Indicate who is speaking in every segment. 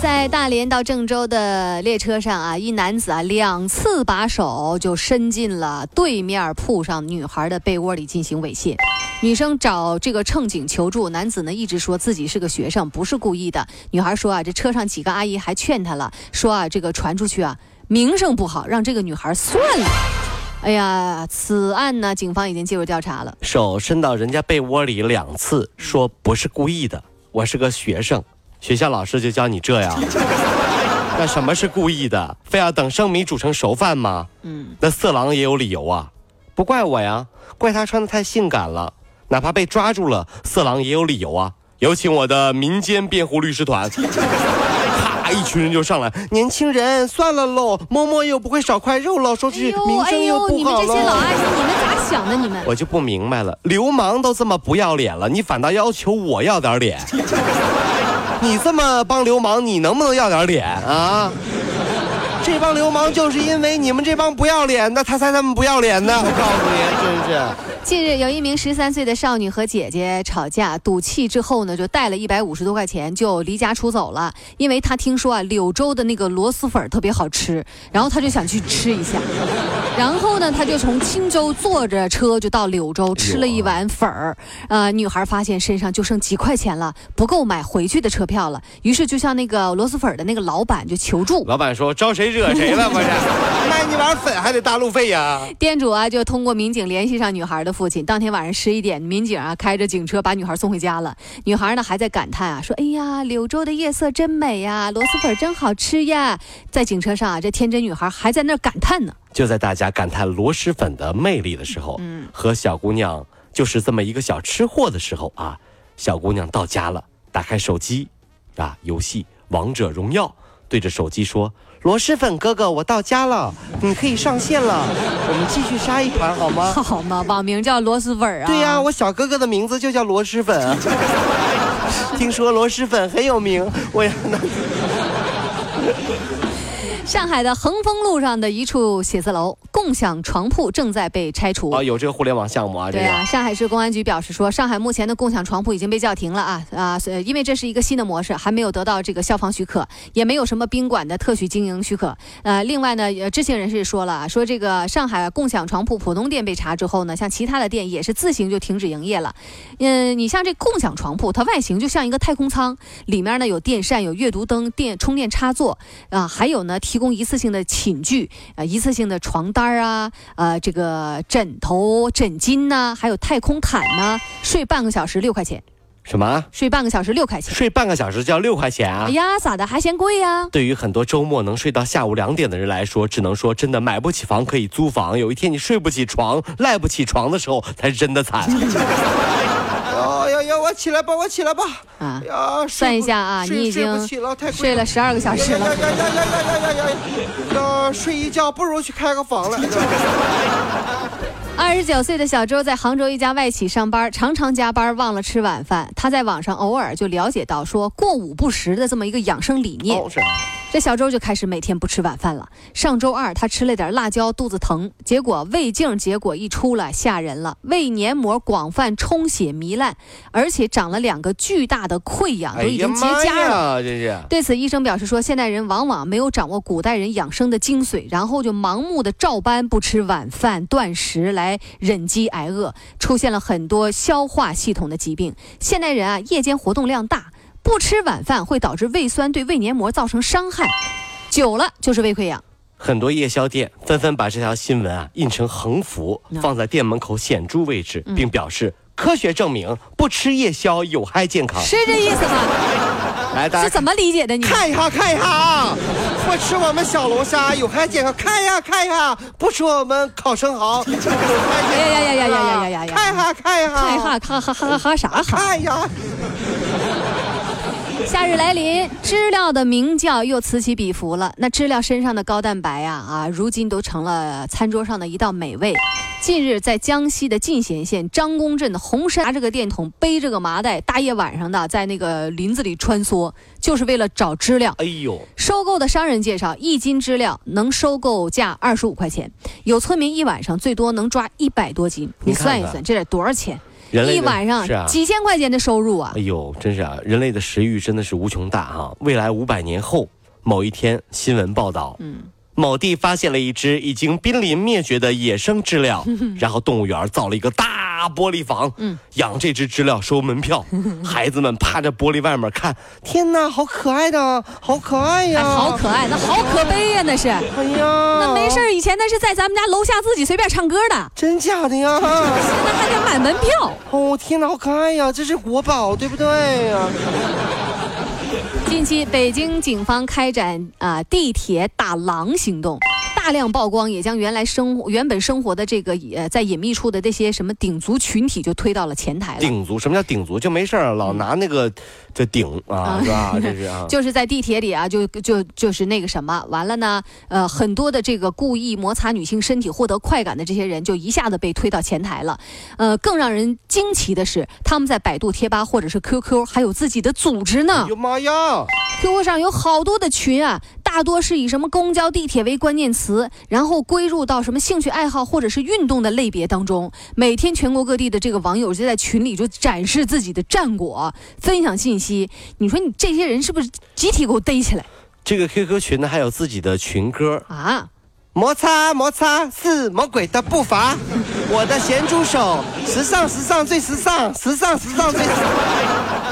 Speaker 1: 在大连到郑州的列车上啊，一男子啊两次把手就伸进了对面铺上女孩的被窝里进行猥亵。女生找这个乘警求助，男子呢一直说自己是个学生，不是故意的。女孩说啊，这车上几个阿姨还劝她了，说啊这个传出去啊名声不好，让这个女孩算了。哎呀，此案呢，警方已经介入调查了。
Speaker 2: 手伸到人家被窝里两次，说不是故意的，我是个学生。学校老师就教你这样，那什么是故意的？非要等生米煮成熟饭吗？嗯，那色狼也有理由啊，不怪我呀，怪他穿的太性感了。哪怕被抓住了，色狼也有理由啊。有请我的民间辩护律师团。咔，一群人就上来，年轻人算了喽，摸摸又不会少块肉喽，说出去名声又不好
Speaker 1: 了。你们这些老阿姨，你们咋想的？你们
Speaker 2: 我就不明白了，流氓都这么不要脸了，你反倒要求我要点脸。你这么帮流氓，你能不能要点脸啊？这帮流氓就是因为你们这帮不要脸的，他才那么不要脸呢。我告诉你，真是。
Speaker 1: 近日，有一名十三岁的少女和姐姐吵架，赌气之后呢，就带了一百五十多块钱就离家出走了。因为她听说啊，柳州的那个螺蛳粉特别好吃，然后她就想去吃一下。然后呢，他就从青州坐着车就到柳州吃了一碗粉儿。呃，女孩发现身上就剩几块钱了，不够买回去的车票了，于是就向那个螺蛳粉的那个老板就求助。
Speaker 2: 老板说：“招谁惹谁了？不是卖你碗粉还得大路费呀？”
Speaker 1: 店主啊，就通过民警联系上女孩的。父亲当天晚上十一点，民警啊开着警车把女孩送回家了。女孩呢还在感叹啊，说：“哎呀，柳州的夜色真美呀，螺蛳粉真好吃呀。”在警车上啊，这天真女孩还在那感叹呢。
Speaker 2: 就在大家感叹螺蛳粉的魅力的时候，嗯，和小姑娘就是这么一个小吃货的时候啊，小姑娘到家了，打开手机，啊，游戏王者荣耀，对着手机说。螺蛳粉哥哥，我到家了，你可以上线了，我们继续杀一盘好吗？
Speaker 1: 好吗？网名叫螺蛳粉啊。
Speaker 2: 对呀，我小哥哥的名字就叫螺蛳粉。听说螺蛳粉很有名，我要拿。
Speaker 1: 上海的恒丰路上的一处写字楼共享床铺正在被拆除。
Speaker 2: 啊，有这个互联网项目啊？
Speaker 1: 对啊，上海市公安局表示说，上海目前的共享床铺已经被叫停了啊啊，因为这是一个新的模式，还没有得到这个消防许可，也没有什么宾馆的特许经营许可。呃，另外呢，知情人士说了，说这个上海共享床铺浦东店被查之后呢，像其他的店也是自行就停止营业了。嗯，你像这共享床铺，它外形就像一个太空舱，里面呢有电扇、有阅读灯、电充电插座啊，还有呢提。提供一次性的寝具啊，一次性的床单啊，呃，这个枕头、枕巾呐，还有太空毯呐，睡半个小时六块钱。
Speaker 2: 什么？
Speaker 1: 睡半个小时六块钱？
Speaker 2: 睡半个小时就要六块钱啊？
Speaker 1: 哎呀，咋的还嫌贵呀？
Speaker 2: 对于很多周末能睡到下午两点的人来说，只能说真的买不起房可以租房。有一天你睡不起床、赖不起床的时候，才是真的惨。我起来吧，我起来吧。啊，
Speaker 1: 算一下啊，你已经睡了十二个小时了。
Speaker 2: 那睡一觉不如去开个房了。
Speaker 1: 二十九岁的小周在杭州一家外企上班，常常加班忘了吃晚饭。他在网上偶尔就了解到说过午不食的这么一个养生理念。这小周就开始每天不吃晚饭了。上周二他吃了点辣椒，肚子疼，结果胃镜结果一出来，吓人了，胃黏膜广泛充血糜烂，而且长了两个巨大的溃疡，都已经结痂了。这是。对此，医生表示说，现代人往往没有掌握古代人养生的精髓，然后就盲目的照搬不吃晚饭、断食来忍饥挨饿，出现了很多消化系统的疾病。现代人啊，夜间活动量大。不吃晚饭会导致胃酸对胃黏膜造成伤害，久了就是胃溃疡。
Speaker 2: 很多夜宵店纷纷把这条新闻啊印成横幅，放在店门口显著位置，并表示科学证明不吃夜宵有害健康。
Speaker 1: 是这意思吗？
Speaker 2: 来，大家
Speaker 1: 是怎么理解的？你
Speaker 2: 看一下，看一下啊！不吃我们小龙虾有害健康，看一下，看一下；不吃我们烤生蚝有害健康。呀呀呀呀呀呀呀！看一下，看一下，
Speaker 1: 看一下，看哈哈哈啥哈？
Speaker 2: 看一下。
Speaker 1: 夏日来临，知了的鸣叫又此起彼伏了。那知了身上的高蛋白呀，啊，如今都成了餐桌上的一道美味。近日，在江西的进贤县张公镇的红山，拿着个电筒，背着个麻袋，大夜晚上的在那个林子里穿梭，就是为了找知了。哎呦！收购的商人介绍，一斤知了能收购价二十五块钱，有村民一晚上最多能抓一百多斤。你算一算，这得多少钱？一晚上几千块钱的收入啊！哎呦，
Speaker 2: 真是啊！人类的食欲真的是无穷大哈！未来五百年后，某一天新闻报道，嗯。某地发现了一只已经濒临灭绝的野生知了，然后动物园造了一个大玻璃房，养这只知了收门票，孩子们趴着玻璃外面看，天哪，好可爱的，好可爱呀，
Speaker 1: 好可爱，那好可悲呀，那是，哎呀，那没事以前那是在咱们家楼下自己随便唱歌的，
Speaker 2: 真假的呀？现
Speaker 1: 在还得买门票，
Speaker 2: 哦，天哪，好可爱呀，这是国宝，对不对？呀？
Speaker 1: 近期，北京警方开展啊地铁打狼行动。大量曝光，也将原来生原本生活的这个呃在隐秘处的这些什么顶足群体就推到了前台了。
Speaker 2: 顶足什么叫顶足？就没事儿老拿那个这顶啊，是吧？这是啊，
Speaker 1: 就是在地铁里啊，就就就是那个什么，完了呢，呃，很多的这个故意摩擦女性身体获得快感的这些人，就一下子被推到前台了。呃，更让人惊奇的是，他们在百度贴吧或者是 QQ 还有自己的组织呢。
Speaker 2: 哎呦妈呀
Speaker 1: ！QQ 上有好多的群啊。大多是以什么公交、地铁为关键词，然后归入到什么兴趣爱好或者是运动的类别当中。每天全国各地的这个网友就在群里就展示自己的战果，分享信息。你说你这些人是不是集体给我逮起来？
Speaker 2: 这个 QQ 群呢还有自己的群歌啊。摩擦摩擦是魔鬼的步伐，我的咸猪手，时尚时尚最时尚，时尚时尚最。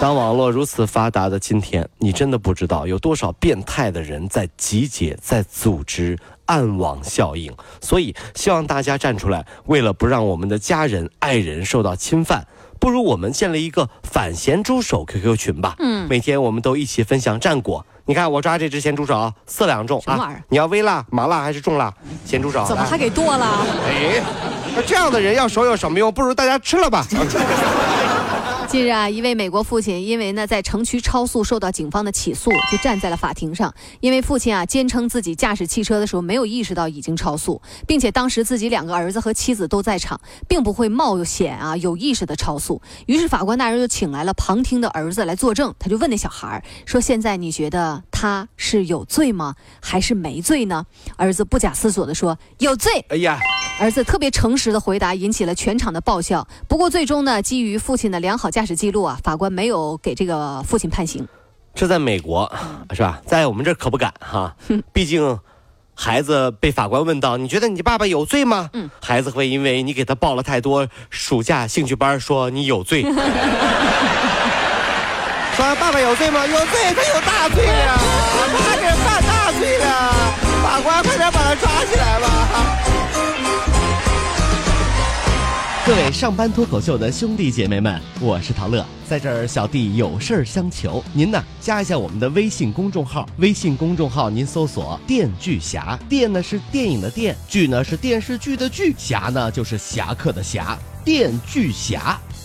Speaker 2: 当网络如此发达的今天，你真的不知道有多少变态的人在集结、在组织暗网效应。所以，希望大家站出来，为了不让我们的家人、爱人受到侵犯，不如我们建立一个反咸猪手 QQ 群吧。嗯，每天我们都一起分享战果。你看我抓这只咸猪手，四两重
Speaker 1: 啊！
Speaker 2: 你要微辣、麻辣还是重辣？咸猪手
Speaker 1: 怎么还给剁了？哎，
Speaker 2: 那这样的人要手有什么用？不如大家吃了吧。
Speaker 1: 近日啊，一位美国父亲因为呢在城区超速受到警方的起诉，就站在了法庭上。因为父亲啊坚称自己驾驶汽车的时候没有意识到已经超速，并且当时自己两个儿子和妻子都在场，并不会冒险啊有意识的超速。于是法官大人就请来了旁听的儿子来作证，他就问那小孩说：“现在你觉得他是有罪吗？还是没罪呢？”儿子不假思索地说：“有罪。”哎呀，儿子特别诚实的回答引起了全场的爆笑。不过最终呢，基于父亲的良好。驾驶记录啊，法官没有给这个父亲判刑。
Speaker 2: 这在美国是吧？在我们这可不敢哈。毕竟，孩子被法官问到：“你觉得你爸爸有罪吗？”嗯，孩子会因为你给他报了太多暑假兴趣班，说你有罪。说爸爸有罪吗？有罪，他有大罪呀！他这犯大罪了，法官快点把他抓起来吧。
Speaker 3: 各位上班脱口秀的兄弟姐妹们，我是陶乐，在这儿小弟有事儿相求，您呢加一下我们的微信公众号，微信公众号您搜索“电锯侠”，电呢是电影的电，剧呢是电视剧的剧，侠呢就是侠客的侠，电锯侠。